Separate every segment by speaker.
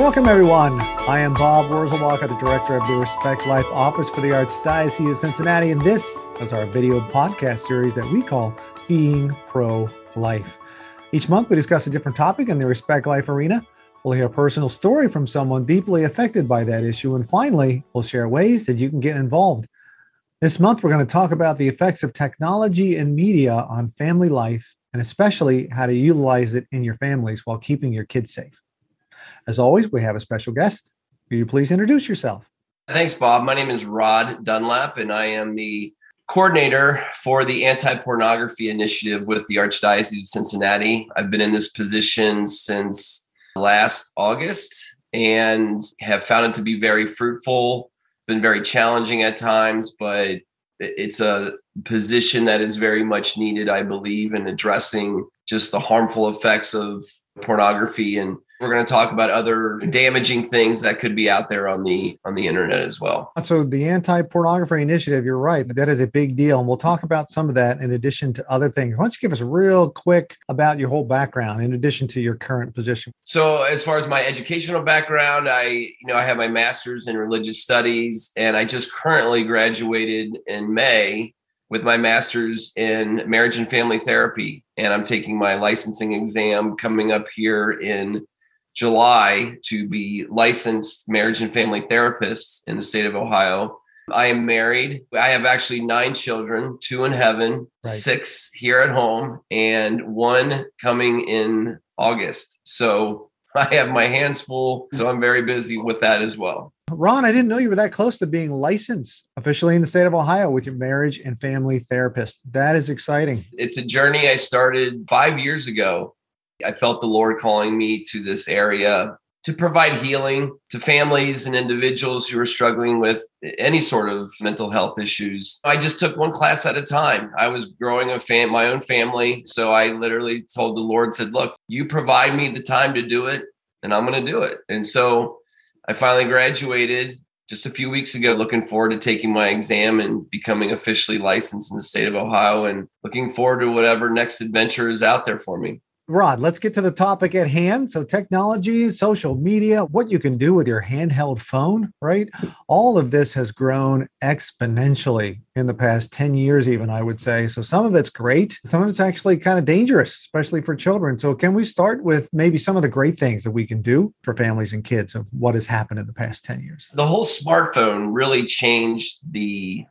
Speaker 1: Welcome, everyone. I am Bob Wurzelbacher, the director of the Respect Life Office for the Archdiocese of Cincinnati, and this is our video podcast series that we call Being Pro Life. Each month, we discuss a different topic in the Respect Life arena. We'll hear a personal story from someone deeply affected by that issue, and finally, we'll share ways that you can get involved. This month, we're going to talk about the effects of technology and media on family life, and especially how to utilize it in your families while keeping your kids safe. As always, we have a special guest. Will you please introduce yourself?
Speaker 2: Thanks, Bob. My name is Rod Dunlap, and I am the coordinator for the anti pornography initiative with the Archdiocese of Cincinnati. I've been in this position since last August and have found it to be very fruitful, been very challenging at times, but it's a position that is very much needed, I believe, in addressing just the harmful effects of pornography and we're going to talk about other damaging things that could be out there on the on the internet as well.
Speaker 1: So the anti-pornography initiative, you're right, that is a big deal, and we'll talk about some of that in addition to other things. Why don't you give us real quick about your whole background in addition to your current position?
Speaker 2: So as far as my educational background, I you know I have my master's in religious studies, and I just currently graduated in May with my master's in marriage and family therapy and i'm taking my licensing exam coming up here in July to be licensed marriage and family therapists in the state of Ohio. I am married. I have actually nine children, two in heaven, right. six here at home, and one coming in August. So I have my hands full. So I'm very busy with that as well.
Speaker 1: Ron, I didn't know you were that close to being licensed officially in the state of Ohio with your marriage and family therapist. That is exciting.
Speaker 2: It's a journey I started five years ago I felt the Lord calling me to this area to provide healing to families and individuals who are struggling with any sort of mental health issues. I just took one class at a time. I was growing a fam- my own family, so I literally told the Lord said, "Look, you provide me the time to do it, and I'm going to do it." And so I finally graduated just a few weeks ago looking forward to taking my exam and becoming officially licensed in the state of Ohio and looking forward to whatever next adventure is out there for me.
Speaker 1: Rod, let's get to the topic at hand. So, technology, social media, what you can do with your handheld phone, right? All of this has grown exponentially in the past 10 years, even, I would say. So, some of it's great, some of it's actually kind of dangerous, especially for children. So, can we start with maybe some of the great things that we can do for families and kids of what has happened in the past 10 years?
Speaker 2: The whole smartphone really changed the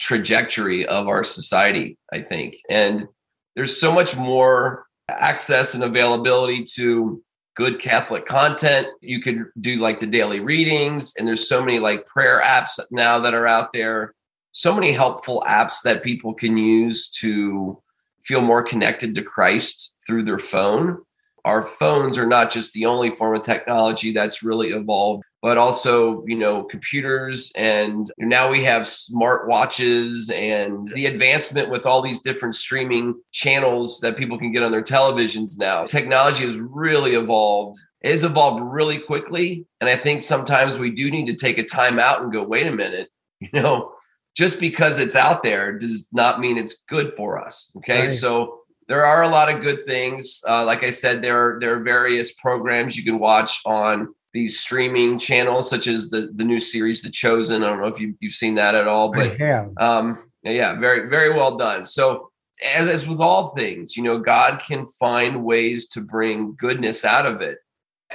Speaker 2: trajectory of our society, I think. And there's so much more access and availability to good Catholic content. You could do like the daily readings, and there's so many like prayer apps now that are out there. So many helpful apps that people can use to feel more connected to Christ through their phone. Our phones are not just the only form of technology that's really evolved but also you know computers and now we have smart watches and the advancement with all these different streaming channels that people can get on their televisions now. Technology has really evolved. It has evolved really quickly and i think sometimes we do need to take a time out and go wait a minute you know just because it's out there does not mean it's good for us. Okay right. so there are a lot of good things. Uh, like i said there are there are various programs you can watch on these streaming channels, such as the the new series The Chosen. I don't know if you, you've seen that at all, but um, yeah, very very well done. So as, as with all things, you know, God can find ways to bring goodness out of it.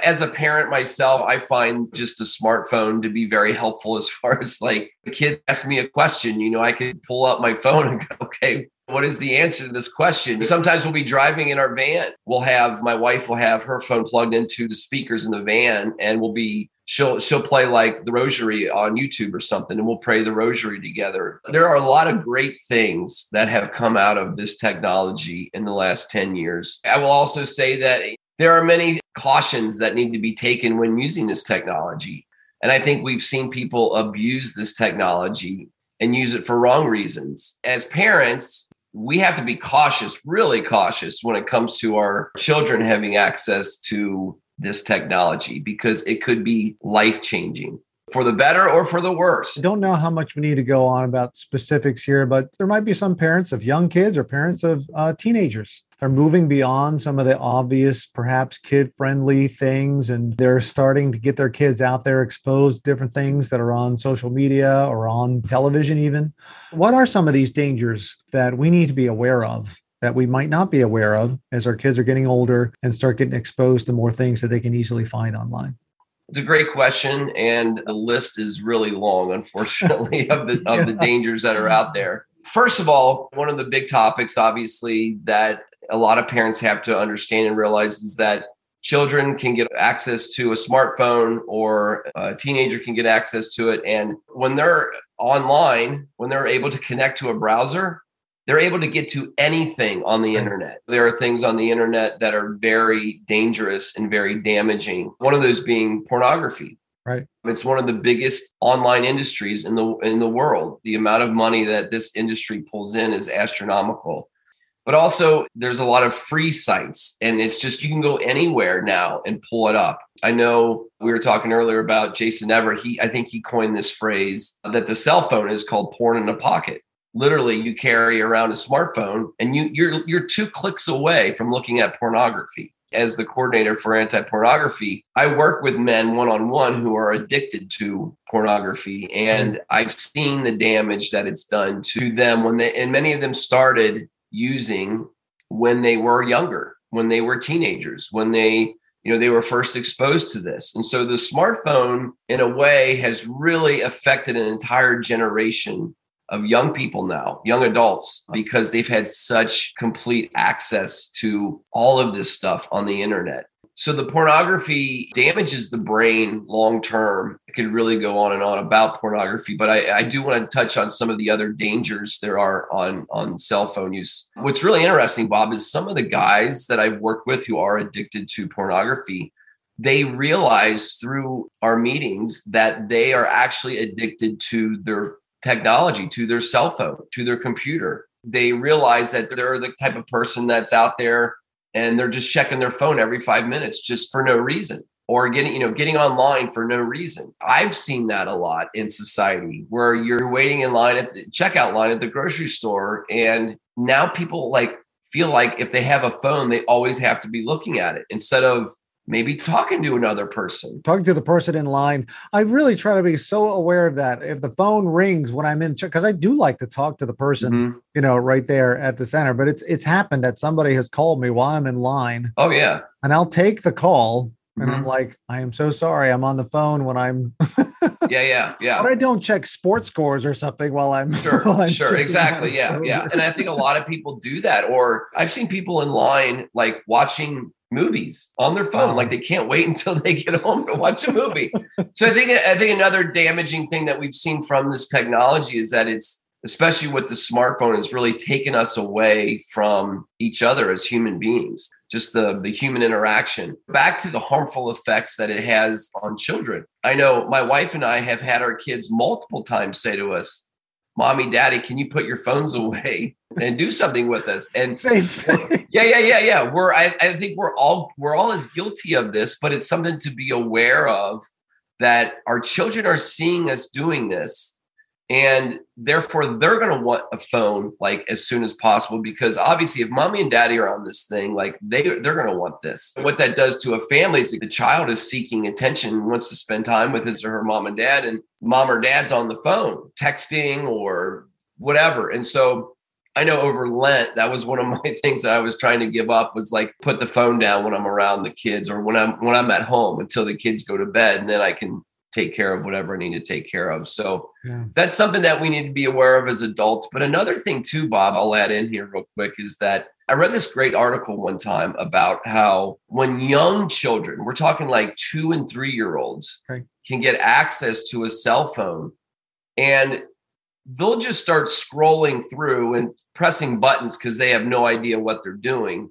Speaker 2: As a parent myself, I find just a smartphone to be very helpful as far as like a kid asks me a question, you know, I can pull up my phone and go, okay, what is the answer to this question? Sometimes we'll be driving in our van. We'll have my wife will have her phone plugged into the speakers in the van and we'll be she'll she'll play like the rosary on YouTube or something and we'll pray the rosary together. There are a lot of great things that have come out of this technology in the last 10 years. I will also say that there are many cautions that need to be taken when using this technology. And I think we've seen people abuse this technology and use it for wrong reasons. As parents, we have to be cautious, really cautious when it comes to our children having access to this technology because it could be life changing. for the better or for the worse.
Speaker 1: I don't know how much we need to go on about specifics here, but there might be some parents of young kids or parents of uh, teenagers are moving beyond some of the obvious, perhaps kid friendly things, and they're starting to get their kids out there exposed to different things that are on social media or on television, even. What are some of these dangers that we need to be aware of? That we might not be aware of as our kids are getting older and start getting exposed to more things that they can easily find online.
Speaker 2: It's a great question, and the list is really long, unfortunately, of the of the dangers that are out there. First of all, one of the big topics, obviously, that a lot of parents have to understand and realize is that children can get access to a smartphone or a teenager can get access to it. And when they're online, when they're able to connect to a browser, they're able to get to anything on the internet. There are things on the internet that are very dangerous and very damaging. One of those being pornography.
Speaker 1: Right.
Speaker 2: It's one of the biggest online industries in the in the world. The amount of money that this industry pulls in is astronomical. But also there's a lot of free sites and it's just you can go anywhere now and pull it up. I know we were talking earlier about Jason Evert. He I think he coined this phrase that the cell phone is called porn in a pocket literally you carry around a smartphone and you you're you're two clicks away from looking at pornography as the coordinator for anti-pornography i work with men one-on-one who are addicted to pornography and mm. i've seen the damage that it's done to them when they and many of them started using when they were younger when they were teenagers when they you know they were first exposed to this and so the smartphone in a way has really affected an entire generation of young people now, young adults, because they've had such complete access to all of this stuff on the internet. So the pornography damages the brain long term. Could really go on and on about pornography, but I, I, do want to touch on some of the other dangers there are on, on cell phone use. What's really interesting, Bob, is some of the guys that I've worked with who are addicted to pornography, they realize through our meetings that they are actually addicted to their technology to their cell phone, to their computer. They realize that they're the type of person that's out there and they're just checking their phone every five minutes just for no reason or getting you know getting online for no reason. I've seen that a lot in society where you're waiting in line at the checkout line at the grocery store and now people like feel like if they have a phone they always have to be looking at it instead of maybe talking to another person.
Speaker 1: Talking to the person in line. I really try to be so aware of that. If the phone rings when i'm in because i do like to talk to the person mm-hmm. you know right there at the center but it's it's happened that somebody has called me while i'm in line.
Speaker 2: Oh yeah.
Speaker 1: And i'll take the call and mm-hmm. i'm like i am so sorry i'm on the phone when i'm
Speaker 2: yeah yeah yeah
Speaker 1: but i don't check sports scores or something while i'm
Speaker 2: sure
Speaker 1: while I'm
Speaker 2: sure exactly yeah yeah and i think a lot of people do that or i've seen people in line like watching movies on their phone. Like they can't wait until they get home to watch a movie. so I think I think another damaging thing that we've seen from this technology is that it's especially with the smartphone has really taken us away from each other as human beings just the the human interaction back to the harmful effects that it has on children i know my wife and i have had our kids multiple times say to us mommy, daddy, can you put your phones away and do something with us? And yeah, yeah, yeah, yeah. We're I, I think we're all we're all as guilty of this, but it's something to be aware of that our children are seeing us doing this and therefore they're going to want a phone like as soon as possible because obviously if mommy and daddy are on this thing like they they're going to want this. What that does to a family is the child is seeking attention wants to spend time with his or her mom and dad and mom or dad's on the phone texting or whatever. And so I know over Lent, that was one of my things that I was trying to give up was like put the phone down when I'm around the kids or when I'm when I'm at home until the kids go to bed and then I can take care of whatever I need to take care of. So yeah. that's something that we need to be aware of as adults. But another thing, too, Bob, I'll add in here real quick is that I read this great article one time about how when young children, we're talking like two and three year olds, okay. can get access to a cell phone and they'll just start scrolling through and pressing buttons because they have no idea what they're doing.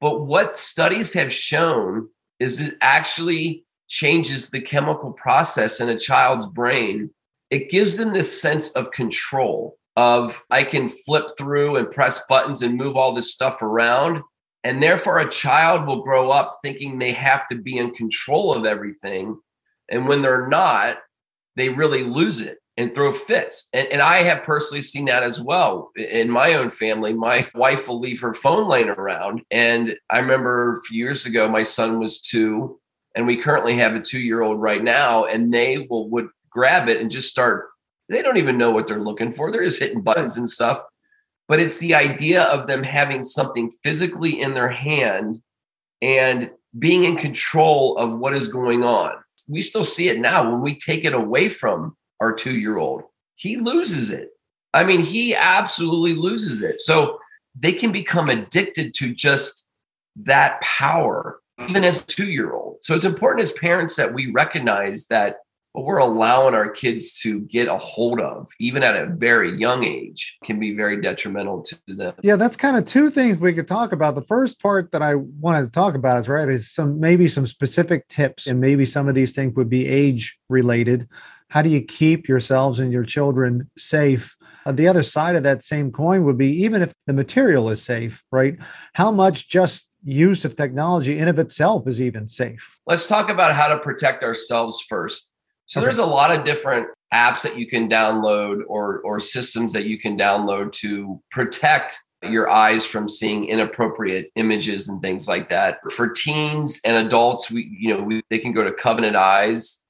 Speaker 2: But what studies have shown is it actually changes the chemical process in a child's brain, it gives them this sense of control of I can flip through and press buttons and move all this stuff around. And therefore, a child will grow up thinking they have to be in control of everything. And when they're not, they really lose it and throw fits. And, and I have personally seen that as well in my own family. My wife will leave her phone laying around. And I remember a few years ago, my son was two, and we currently have a two year old right now, and they will would grab it and just start. They don't even know what they're looking for. They're just hitting buttons and stuff. But it's the idea of them having something physically in their hand and being in control of what is going on. We still see it now when we take it away from our two year old, he loses it. I mean, he absolutely loses it. So they can become addicted to just that power, even as a two year old. So it's important as parents that we recognize that what we're allowing our kids to get a hold of, even at a very young age, can be very detrimental to them.
Speaker 1: Yeah, that's kind of two things we could talk about. The first part that I wanted to talk about is right is some maybe some specific tips, and maybe some of these things would be age related how do you keep yourselves and your children safe uh, the other side of that same coin would be even if the material is safe right how much just use of technology in of itself is even safe
Speaker 2: let's talk about how to protect ourselves first so okay. there's a lot of different apps that you can download or or systems that you can download to protect your eyes from seeing inappropriate images and things like that for teens and adults we you know we, they can go to covenant eyes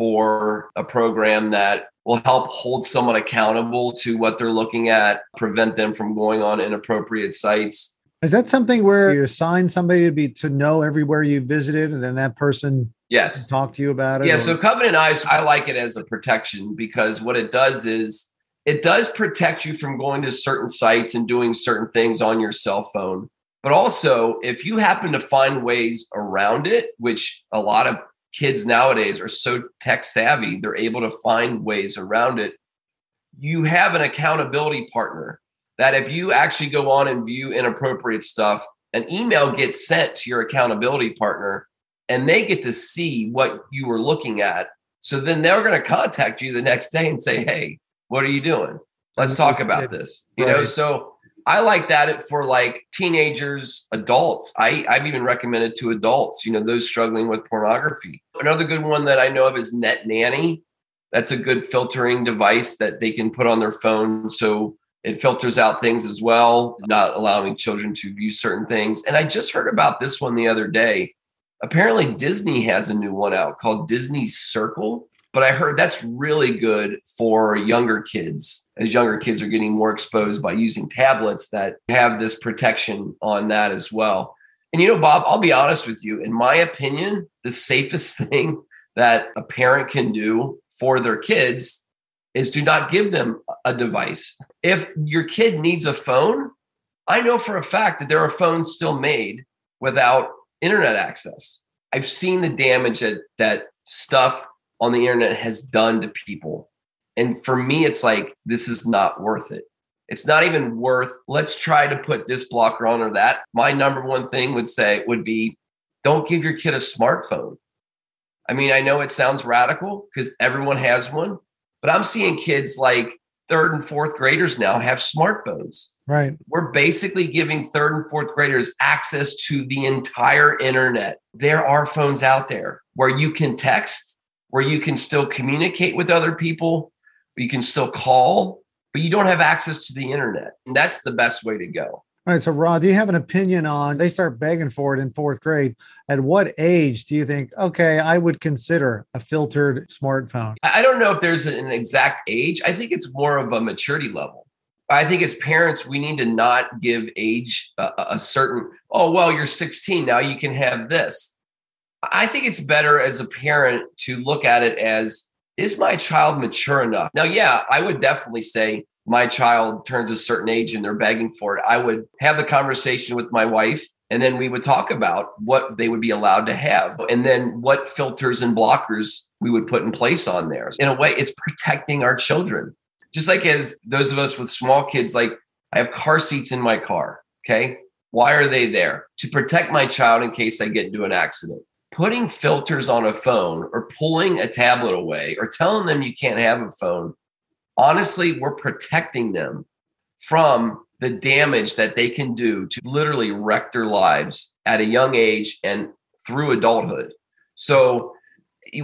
Speaker 2: for a program that will help hold someone accountable to what they're looking at, prevent them from going on inappropriate sites.
Speaker 1: Is that something where you assign somebody to be to know everywhere you visited and then that person
Speaker 2: yes
Speaker 1: talk to you about it?
Speaker 2: Yeah, or? so Covenant Eyes, I like it as a protection because what it does is it does protect you from going to certain sites and doing certain things on your cell phone. But also, if you happen to find ways around it, which a lot of kids nowadays are so tech savvy, they're able to find ways around it. You have an accountability partner that if you actually go on and view inappropriate stuff, an email gets sent to your accountability partner and they get to see what you were looking at. So then they're going to contact you the next day and say, Hey, what are you doing? Let's talk about this. You know, so I like that for like teenagers, adults. I, I've even recommended to adults, you know, those struggling with pornography. Another good one that I know of is Net Nanny. That's a good filtering device that they can put on their phone. So it filters out things as well, not allowing children to view certain things. And I just heard about this one the other day. Apparently, Disney has a new one out called Disney Circle but I heard that's really good for younger kids as younger kids are getting more exposed by using tablets that have this protection on that as well. And you know, Bob, I'll be honest with you. In my opinion, the safest thing that a parent can do for their kids is do not give them a device. If your kid needs a phone, I know for a fact that there are phones still made without internet access. I've seen the damage that that stuff on the internet has done to people. And for me, it's like, this is not worth it. It's not even worth, let's try to put this blocker on or that. My number one thing would say would be don't give your kid a smartphone. I mean, I know it sounds radical because everyone has one, but I'm seeing kids like third and fourth graders now have smartphones.
Speaker 1: Right.
Speaker 2: We're basically giving third and fourth graders access to the entire internet. There are phones out there where you can text where you can still communicate with other people, you can still call, but you don't have access to the internet. And that's the best way to go.
Speaker 1: All right. So, Rod, do you have an opinion on they start begging for it in fourth grade? At what age do you think, okay, I would consider a filtered smartphone?
Speaker 2: I don't know if there's an exact age. I think it's more of a maturity level. I think as parents, we need to not give age a, a certain, oh, well, you're 16. Now you can have this. I think it's better as a parent to look at it as is my child mature enough? Now, yeah, I would definitely say my child turns a certain age and they're begging for it. I would have the conversation with my wife and then we would talk about what they would be allowed to have and then what filters and blockers we would put in place on theirs. In a way, it's protecting our children. Just like as those of us with small kids, like I have car seats in my car. Okay. Why are they there? To protect my child in case I get into an accident putting filters on a phone or pulling a tablet away or telling them you can't have a phone, honestly, we're protecting them from the damage that they can do to literally wreck their lives at a young age and through adulthood. So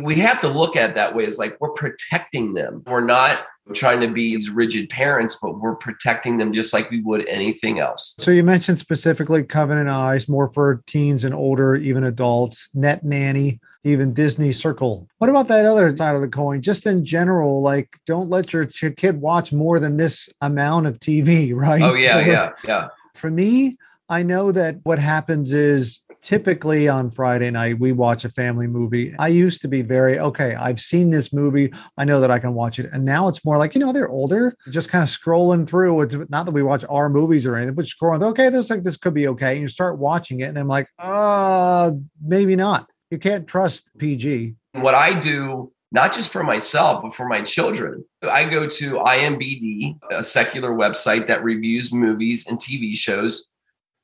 Speaker 2: we have to look at that way as like we're protecting them. We're not trying to be as rigid parents, but we're protecting them just like we would anything else.
Speaker 1: So you mentioned specifically Covenant Eyes, more for teens and older, even adults, Net Nanny, even Disney Circle. What about that other side of the coin? Just in general, like don't let your, your kid watch more than this amount of TV, right?
Speaker 2: Oh yeah, yeah, yeah.
Speaker 1: For me, I know that what happens is typically on Friday night, we watch a family movie. I used to be very, okay, I've seen this movie. I know that I can watch it. And now it's more like, you know, they're older, just kind of scrolling through. It's not that we watch our movies or anything, but scrolling, okay, this like this could be okay. And you start watching it, and I'm like, uh, maybe not. You can't trust PG.
Speaker 2: What I do not just for myself, but for my children. I go to IMBD, a secular website that reviews movies and TV shows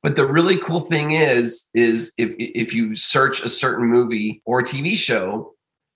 Speaker 2: but the really cool thing is, is if if you search a certain movie or TV show,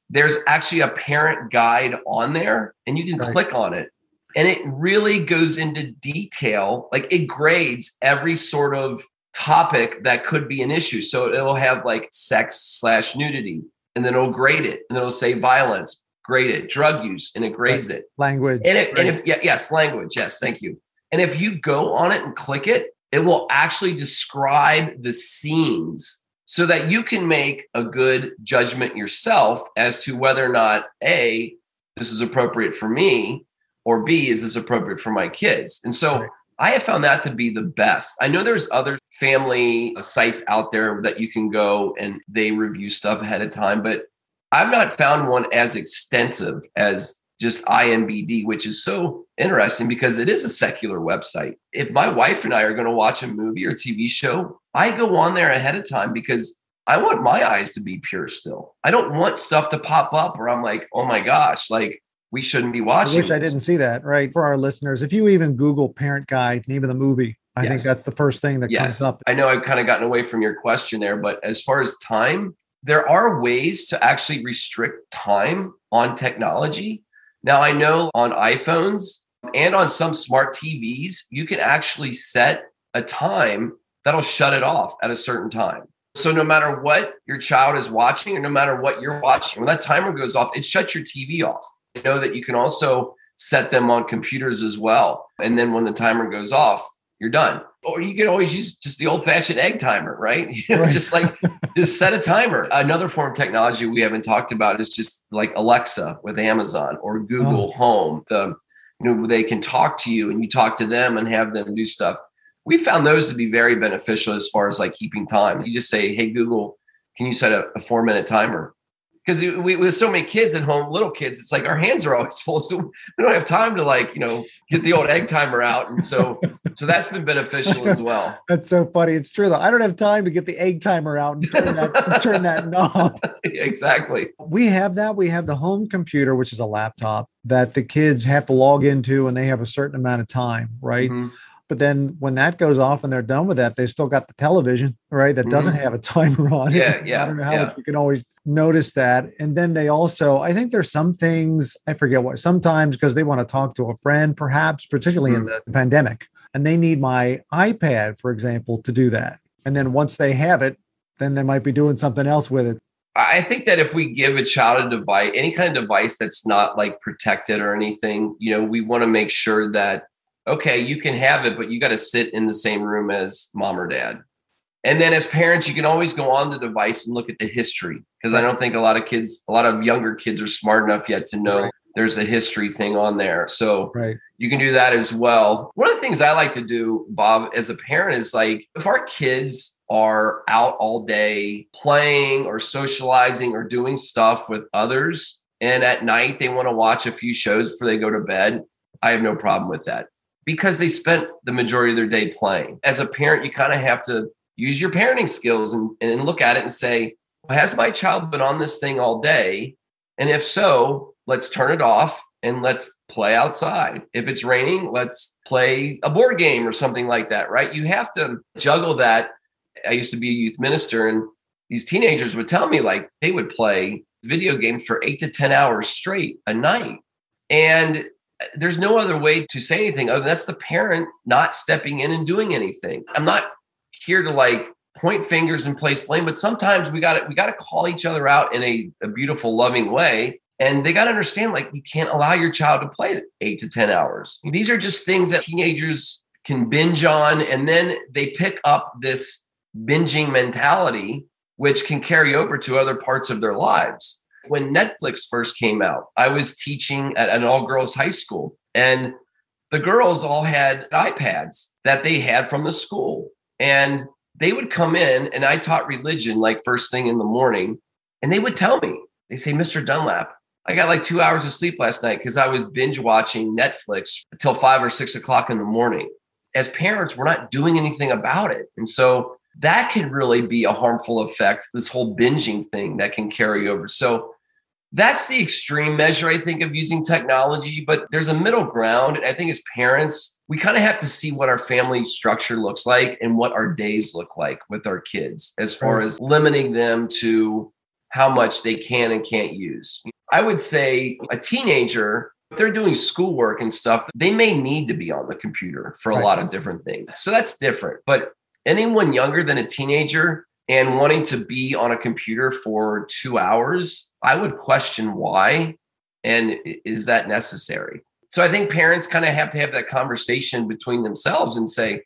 Speaker 2: there's actually a parent guide on there, and you can right. click on it, and it really goes into detail. Like it grades every sort of topic that could be an issue. So it'll have like sex slash nudity, and then it'll grade it, and then it'll say violence, grade it, drug use, and it grades it.
Speaker 1: Language.
Speaker 2: And, it, right. and if yeah, yes, language, yes, thank you. And if you go on it and click it, it will actually describe the scenes so that you can make a good judgment yourself as to whether or not A, this is appropriate for me, or B, is this appropriate for my kids? And so right. I have found that to be the best. I know there's other family uh, sites out there that you can go and they review stuff ahead of time, but I've not found one as extensive as just IMBD, which is so interesting because it is a secular website. If my wife and I are going to watch a movie or TV show, I go on there ahead of time because I want my eyes to be pure still. I don't want stuff to pop up where I'm like, oh my gosh, like we shouldn't be watching.
Speaker 1: I wish this. I didn't see that. Right. For our listeners, if you even Google parent guide, name of the movie, I yes. think that's the first thing that yes. comes up.
Speaker 2: I know I've kind of gotten away from your question there, but as far as time, there are ways to actually restrict time on technology now, I know on iPhones and on some smart TVs, you can actually set a time that'll shut it off at a certain time. So, no matter what your child is watching, or no matter what you're watching, when that timer goes off, it shuts your TV off. Know that you can also set them on computers as well. And then when the timer goes off, you're done. Or you can always use just the old fashioned egg timer, right? You know, right. just like just set a timer. Another form of technology we haven't talked about is just like Alexa with Amazon or Google oh. Home. The you know they can talk to you and you talk to them and have them do stuff. We found those to be very beneficial as far as like keeping time. You just say, "Hey Google, can you set a, a four minute timer?" Because we with so many kids at home, little kids, it's like our hands are always full, so we don't have time to like you know get the old egg timer out, and so so that's been beneficial as well.
Speaker 1: That's so funny. It's true though. I don't have time to get the egg timer out and turn that turn that knob.
Speaker 2: exactly.
Speaker 1: We have that. We have the home computer, which is a laptop that the kids have to log into, and they have a certain amount of time, right? Mm-hmm. But then when that goes off and they're done with that, they still got the television, right? That doesn't mm-hmm. have a timer on
Speaker 2: yeah, it. Yeah. I don't know how
Speaker 1: yeah. much we can always notice that. And then they also, I think there's some things, I forget what, sometimes because they want to talk to a friend, perhaps, particularly mm-hmm. in mm. the pandemic, and they need my iPad, for example, to do that. And then once they have it, then they might be doing something else with it.
Speaker 2: I think that if we give a child a device, any kind of device that's not like protected or anything, you know, we want to make sure that okay, you can have it, but you got to sit in the same room as mom or dad. And then as parents, you can always go on the device and look at the history because I don't think a lot of kids, a lot of younger kids are smart enough yet to know right. there's a history thing on there. So right. you can do that as well. One of the things I like to do, Bob, as a parent is like if our kids are out all day playing or socializing or doing stuff with others, and at night they want to watch a few shows before they go to bed, I have no problem with that because they spent the majority of their day playing. As a parent, you kind of have to use your parenting skills and, and look at it and say, has my child been on this thing all day? And if so, let's turn it off and let's play outside. If it's raining, let's play a board game or something like that, right? You have to juggle that. I used to be a youth minister, and these teenagers would tell me like they would play video games for eight to 10 hours straight a night. And there's no other way to say anything other than that's the parent not stepping in and doing anything. I'm not here to like point fingers and place blame, but sometimes we got to we got to call each other out in a, a beautiful, loving way. And they got to understand, like, you can't allow your child to play eight to 10 hours. These are just things that teenagers can binge on. And then they pick up this binging mentality, which can carry over to other parts of their lives. When Netflix first came out, I was teaching at an all girls high school, and the girls all had iPads that they had from the school. And they would come in, and I taught religion like first thing in the morning, and they would tell me, they say, Mr. Dunlap, I got like two hours of sleep last night because I was binge watching Netflix until five or six o'clock in the morning. As parents, we're not doing anything about it. And so that can really be a harmful effect, this whole binging thing that can carry over. So that's the extreme measure, I think, of using technology. But there's a middle ground. And I think as parents, we kind of have to see what our family structure looks like and what our days look like with our kids as far as limiting them to how much they can and can't use. I would say a teenager, if they're doing schoolwork and stuff, they may need to be on the computer for a right. lot of different things. So that's different. But anyone younger than a teenager and wanting to be on a computer for two hours, I would question why and is that necessary? So I think parents kind of have to have that conversation between themselves and say,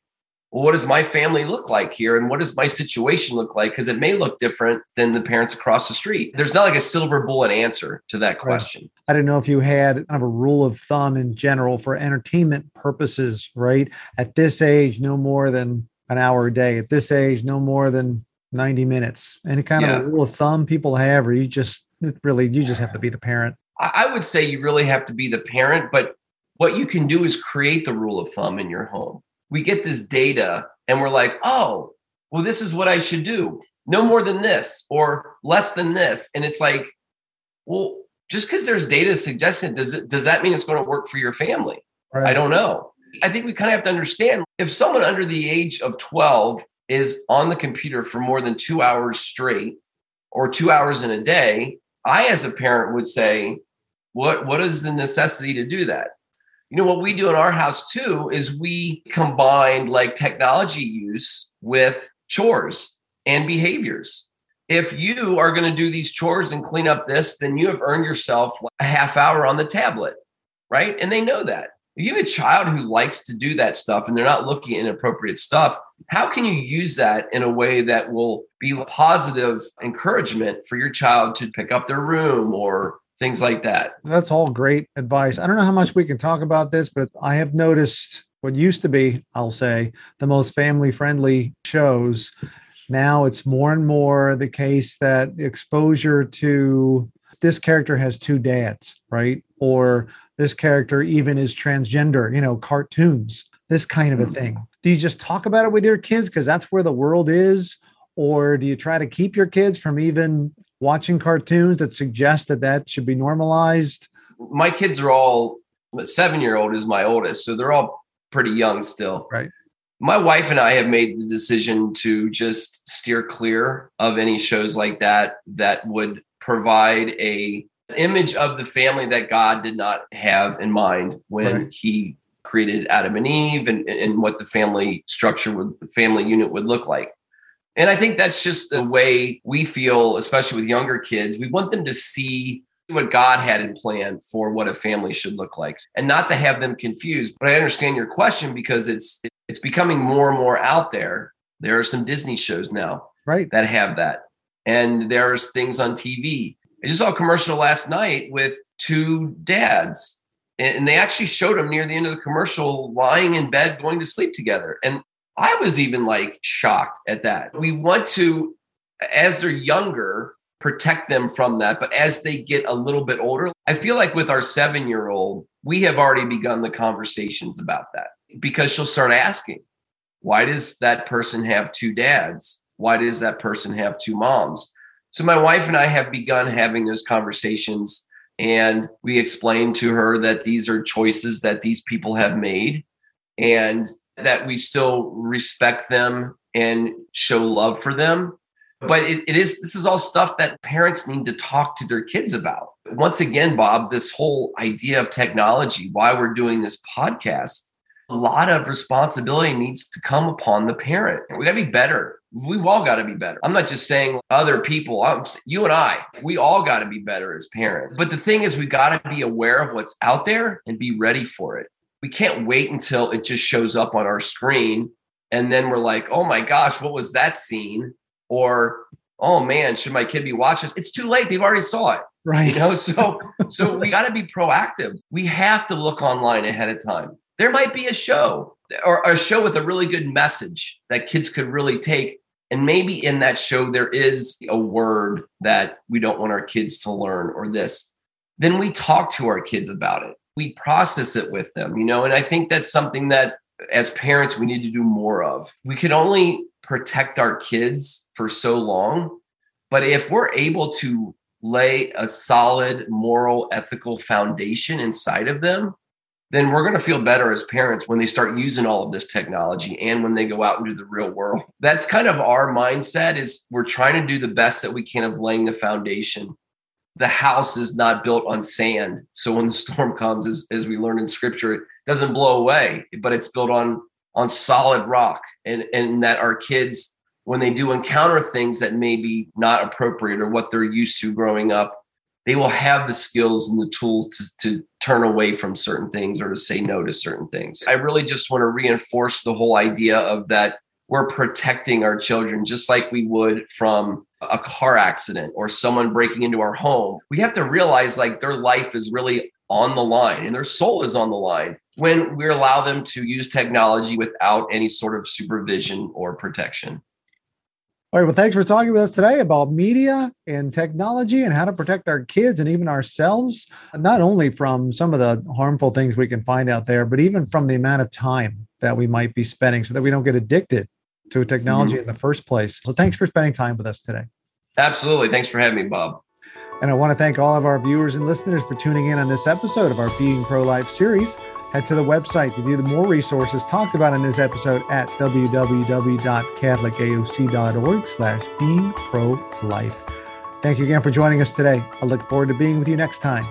Speaker 2: well, what does my family look like here? And what does my situation look like? Because it may look different than the parents across the street. There's not like a silver bullet answer to that question. Right.
Speaker 1: I don't know if you had kind of a rule of thumb in general for entertainment purposes, right? At this age, no more than an hour a day. At this age, no more than 90 minutes. Any kind yeah. of rule of thumb people have, or you just really, you just have to be the parent.
Speaker 2: I would say you really have to be the parent, but what you can do is create the rule of thumb in your home. We get this data and we're like, oh, well, this is what I should do. No more than this or less than this. And it's like, well, just because there's data suggesting does it does that mean it's going to work for your family? Right. I don't know. I think we kind of have to understand if someone under the age of 12 is on the computer for more than two hours straight or two hours in a day, I, as a parent, would say, what, what is the necessity to do that? You know, what we do in our house too is we combine like technology use with chores and behaviors. If you are going to do these chores and clean up this, then you have earned yourself a half hour on the tablet, right? And they know that. If you have a child who likes to do that stuff and they're not looking at inappropriate stuff, how can you use that in a way that will be positive encouragement for your child to pick up their room or things like that?
Speaker 1: That's all great advice. I don't know how much we can talk about this, but I have noticed what used to be, I'll say, the most family friendly shows. Now it's more and more the case that exposure to this character has two dads, right? Or this character even is transgender, you know, cartoons, this kind of a mm-hmm. thing. Do you just talk about it with your kids because that's where the world is? Or do you try to keep your kids from even watching cartoons that suggest that that should be normalized?
Speaker 2: My kids are all seven year old is my oldest, so they're all pretty young still.
Speaker 1: Right.
Speaker 2: My wife and I have made the decision to just steer clear of any shows like that that would provide a image of the family that God did not have in mind when right. he created Adam and Eve and, and what the family structure would the family unit would look like. And I think that's just the way we feel, especially with younger kids. We want them to see what God had in plan for what a family should look like and not to have them confused. But I understand your question because it's it's becoming more and more out there. There are some Disney shows now
Speaker 1: right
Speaker 2: that have that. And there's things on TV I just saw a commercial last night with two dads, and they actually showed them near the end of the commercial lying in bed going to sleep together. And I was even like shocked at that. We want to, as they're younger, protect them from that. But as they get a little bit older, I feel like with our seven year old, we have already begun the conversations about that because she'll start asking, why does that person have two dads? Why does that person have two moms? So my wife and I have begun having those conversations and we explained to her that these are choices that these people have made and that we still respect them and show love for them. But it, it is this is all stuff that parents need to talk to their kids about. Once again, Bob, this whole idea of technology, why we're doing this podcast, a lot of responsibility needs to come upon the parent. We got to be better. We've all got to be better. I'm not just saying other people, I'm, you and I, we all got to be better as parents. But the thing is, we got to be aware of what's out there and be ready for it. We can't wait until it just shows up on our screen. And then we're like, oh my gosh, what was that scene? Or, oh man, should my kid be watching this? It's too late. They've already saw it.
Speaker 1: Right.
Speaker 2: You know, so so we got to be proactive. We have to look online ahead of time. There might be a show or a show with a really good message that kids could really take. And maybe in that show, there is a word that we don't want our kids to learn or this. Then we talk to our kids about it. We process it with them, you know, and I think that's something that as parents we need to do more of. We can only protect our kids for so long. But if we're able to lay a solid moral, ethical foundation inside of them, then we're going to feel better as parents when they start using all of this technology and when they go out into the real world. That's kind of our mindset is we're trying to do the best that we can of laying the foundation. The house is not built on sand. So when the storm comes, as, as we learn in scripture, it doesn't blow away, but it's built on on solid rock. And, and that our kids when they do encounter things that may be not appropriate or what they're used to growing up, they will have the skills and the tools to, to turn away from certain things or to say no to certain things. I really just want to reinforce the whole idea of that we're protecting our children just like we would from a car accident or someone breaking into our home. We have to realize like their life is really on the line and their soul is on the line when we allow them to use technology without any sort of supervision or protection.
Speaker 1: All right. Well, thanks for talking with us today about media and technology and how to protect our kids and even ourselves, not only from some of the harmful things we can find out there, but even from the amount of time that we might be spending so that we don't get addicted to technology mm-hmm. in the first place. So thanks for spending time with us today.
Speaker 2: Absolutely. Thanks for having me, Bob.
Speaker 1: And I want to thank all of our viewers and listeners for tuning in on this episode of our Being Pro Life series. Head to the website to view the more resources talked about in this episode at www.catholicaoc.org slash being pro life. Thank you again for joining us today. I look forward to being with you next time